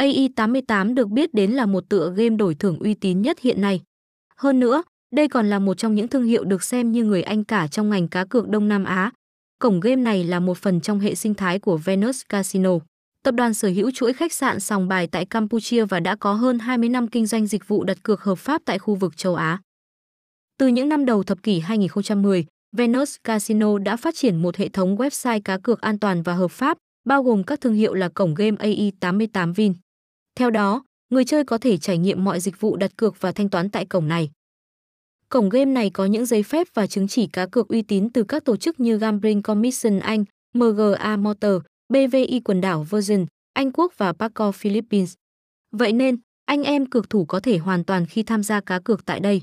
AI88 được biết đến là một tựa game đổi thưởng uy tín nhất hiện nay. Hơn nữa, đây còn là một trong những thương hiệu được xem như người anh cả trong ngành cá cược Đông Nam Á. Cổng game này là một phần trong hệ sinh thái của Venus Casino. Tập đoàn sở hữu chuỗi khách sạn sòng bài tại Campuchia và đã có hơn 20 năm kinh doanh dịch vụ đặt cược hợp pháp tại khu vực châu Á. Từ những năm đầu thập kỷ 2010, Venus Casino đã phát triển một hệ thống website cá cược an toàn và hợp pháp, bao gồm các thương hiệu là cổng game AI88 Vin. Theo đó, người chơi có thể trải nghiệm mọi dịch vụ đặt cược và thanh toán tại cổng này. Cổng game này có những giấy phép và chứng chỉ cá cược uy tín từ các tổ chức như Gambling Commission Anh, MGA Motor, BVI quần đảo Virgin, Anh Quốc và Paco Philippines. Vậy nên, anh em cược thủ có thể hoàn toàn khi tham gia cá cược tại đây.